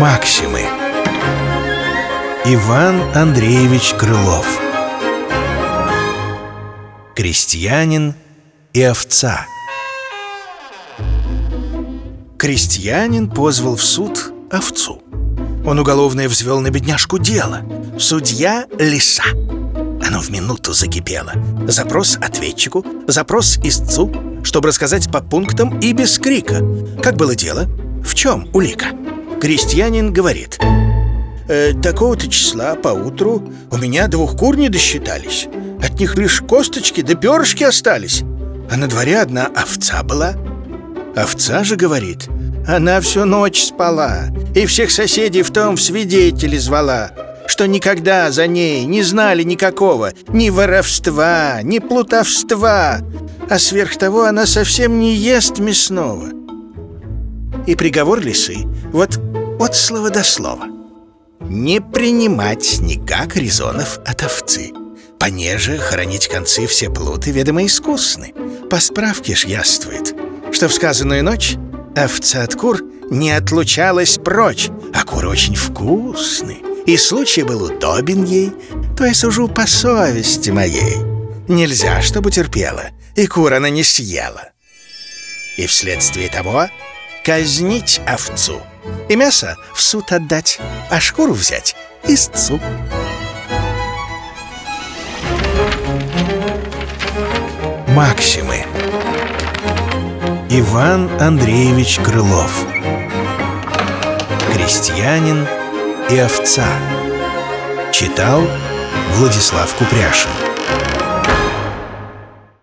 Максимы. Иван Андреевич Крылов. Крестьянин и овца. Крестьянин позвал в суд овцу. Он уголовное взвел на бедняжку дело. Судья — лиса Оно в минуту закипело. Запрос ответчику, запрос истцу Чтобы рассказать по пунктам и без крика. Как было дело? В чем улика? Крестьянин говорит. Э, Такого-то числа поутру у меня двух кур не досчитались. От них лишь косточки да перышки остались. А на дворе одна овца была. Овца же говорит Она всю ночь спала И всех соседей в том свидетели звала Что никогда за ней не знали никакого Ни воровства, ни плутовства А сверх того она совсем не ест мясного. И приговор лисы Вот от слова до слова. Не принимать никак резонов от овцы. Понеже хоронить концы все плуты ведомо искусны. По справке ж яствует Что в сказанную ночь овца от кур не отлучалась прочь А куры очень вкусны И случай был удобен ей То я сужу по совести моей. Нельзя, чтобы терпела И кур она не съела. И вследствие того казнить овцу И мясо в суд отдать А шкуру взять истцу. Максимы. Иван Андреевич Крылов. Крестьянин и овца. Читал Владислав Купряшин